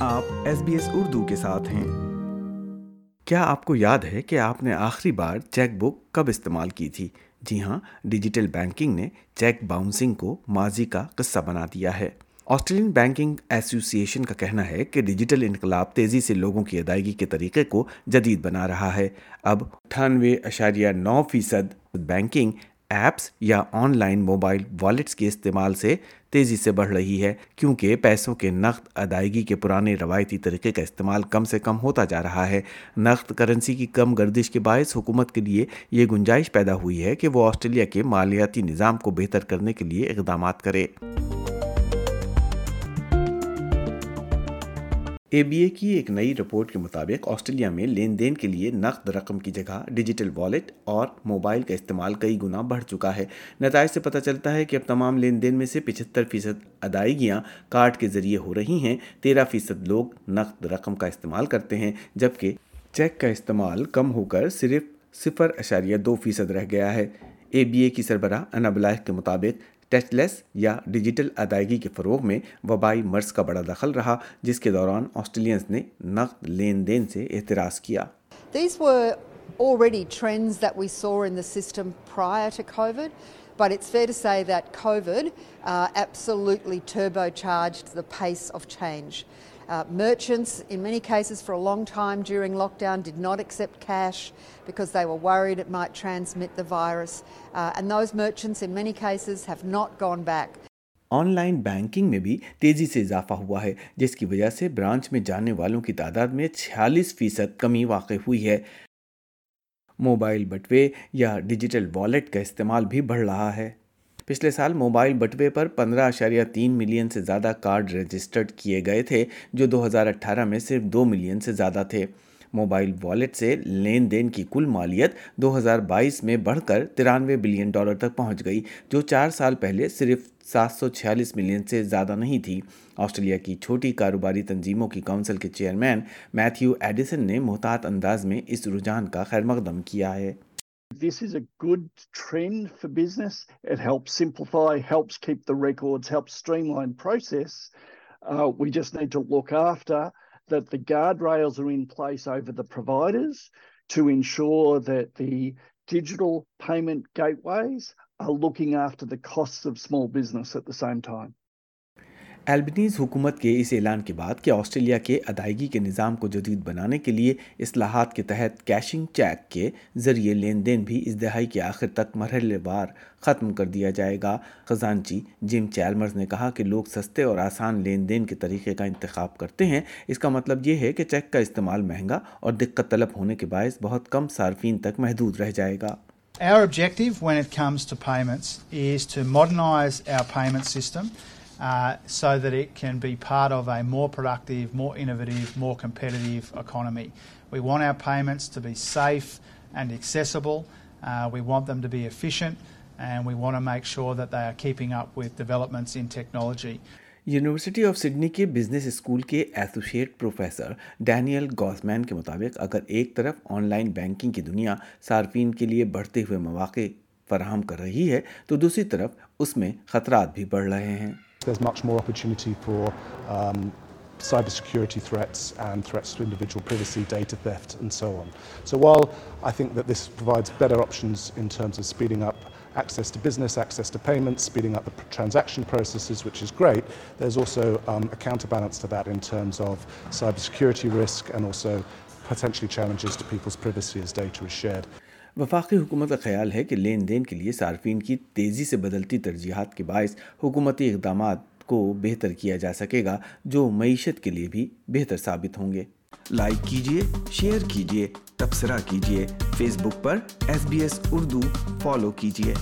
آپ S B S Urdu کے ساتھ ہیں۔ کیا آپ کو یاد ہے کہ آپ نے آخری بار چیک بک کب استعمال کی تھی؟ جی ہاں ڈیجیٹل بینکنگ نے چیک باؤنسنگ کو ماضی کا قصہ بنا دیا ہے۔ آسٹریلین بینکنگ ایسوسی ایشن کا کہنا ہے کہ ڈیجیٹل انقلاب تیزی سے لوگوں کی ادائیگی کے طریقے کو جدید بنا رہا ہے۔ اب اٹھانوے اشاریہ نو فیصد بینکنگ ایپس یا آن لائن موبائل والیٹس کے استعمال سے تیزی سے بڑھ رہی ہے، کیونکہ پیسوں کے نقد ادائیگی کے پرانے روایتی طریقے کا استعمال کم سے کم ہوتا جا رہا ہے۔ نقد کرنسی کی کم گردش کے باعث حکومت کے لیے یہ گنجائش پیدا ہوئی ہے کہ وہ آسٹریلیا کے مالیاتی نظام کو بہتر کرنے کے لیے اقدامات کرے۔ اے بی اے کی ایک نئی رپورٹ کے مطابق آسٹریلیا میں لین دین کے لیے نقد رقم کی جگہ ڈیجیٹل والیٹ اور موبائل کا استعمال کئی گنا بڑھ چکا ہے۔ نتائج سے پتہ چلتا ہے کہ اب تمام لین دین میں سے پچہتر فیصد ادائیگیاں کارڈ کے ذریعے ہو رہی ہیں۔ تیرہ فیصد لوگ نقد رقم کا استعمال کرتے ہیں، جبکہ چیک کا استعمال کم ہو کر صرف صفر اشاریہ دو فیصد رہ گیا ہے۔ اے بی اے کی سربراہ انابلائق کے مطابق ٹیچ لیس یا ڈیجیٹل ادائیگی کے فروغ میں وبائی مرض کا بڑا دخل رہا، جس کے دوران آسٹریلینز نے نقد لین دین سے احتراز کیا۔ Uh, merchants, in many cases for a long time during lockdown, did not accept cash because they were worried it might transmit the virus. Uh, and those merchants, in many cases, have not gone back. Online banking میں بھی تیزی سے اضافہ ہوا ہے جس کی وجہ سے برانچ میں جانے والوں کی تعداد میں چھیالیس فیصد کمی واقع ہوئی ہے موبائل بٹوے یا ڈیجیٹل والیٹ کا استعمال بھی بڑھ رہا ہے پچھلے سال موبائل بٹوے پر پندرہ اشاریہ تین ملین سے زیادہ کارڈ رجسٹرڈ کیے گئے تھے، جو دو ہزار اٹھارہ میں صرف دو ملین سے زیادہ تھے۔ موبائل والیٹ سے لین دین کی کل مالیت دو ہزار بائیس میں بڑھ کر ترانوے بلین ڈالر تک پہنچ گئی، جو چار سال پہلے صرف سات سو چھیالیس ملین سے زیادہ نہیں تھی۔ آسٹریلیا کی چھوٹی کاروباری تنظیموں کی کونسل کے چیئرمین میتھیو ایڈیسن نے محتاط انداز میں اس رجحان کا خیر مقدم کیا ہے۔ This is a good trend for business. It helps simplify, helps keep the records, helps streamline process. Uh, we just need to look after that the guardrails are in place over the providers to ensure that the digital payment gateways are looking after the costs of small business at the same time. Albanese حکومت کے اس اعلان کے بعد کہ Australia کے ادائیگی کے نظام کو جدید بنانے کے لیے اصلاحات کے تحت کیشنگ چیک کے ذریعے لین دین بھی اس دہائی کے آخر تک مرحلے وار ختم کر دیا جائے گا۔ خزانچی جم چیلمرز نے کہا کہ لوگ سستے اور آسان لین دین کے طریقے کا انتخاب کرتے ہیں۔ اس کا مطلب یہ ہے کہ چیک کا استعمال مہنگا اور دقت طلب ہونے کے باعث بہت کم صارفین تک محدود رہ جائے گا۔ Our objective when it comes to payments is to modernise our payment system uh, so that it can be part of a more productive, more innovative, more competitive economy. We want our payments to be safe and accessible. Uh, we want them to be efficient and we want to make sure that they are keeping up with developments in technology. University of Sydney کے business school کے associate professor Daniel Guzman کے مطابق اگر ایک طرف on line banking کی دنیا صارفین کے لیے بڑھتے ہوئے مواقع فراہم کر رہی ہے تو دوسری طرف اس میں خطرات بھی بڑھ رہے ہیں There's much more opportunity for um, cybersecurity threats and threats to individual privacy, data theft, and so on. So while I think that this provides better options in terms of speeding up access to business, access to payments, speeding up the transaction processes, which is great, there's also um, a counterbalance to that in terms of cybersecurity risk and also potentially challenges to people's privacy as data is shared. وفاقی حکومت کا خیال ہے کہ لین دین کے لیے صارفین کی تیزی سے بدلتی ترجیحات کے باعث حکومتی اقدامات کو بہتر کیا جا سکے گا، جو معیشت کے لیے بھی بہتر ثابت ہوں گے۔ لائک کیجیے شیئر کیجیے تبصرہ کیجیے فیس بک پر S B S Urdu follow کیجیے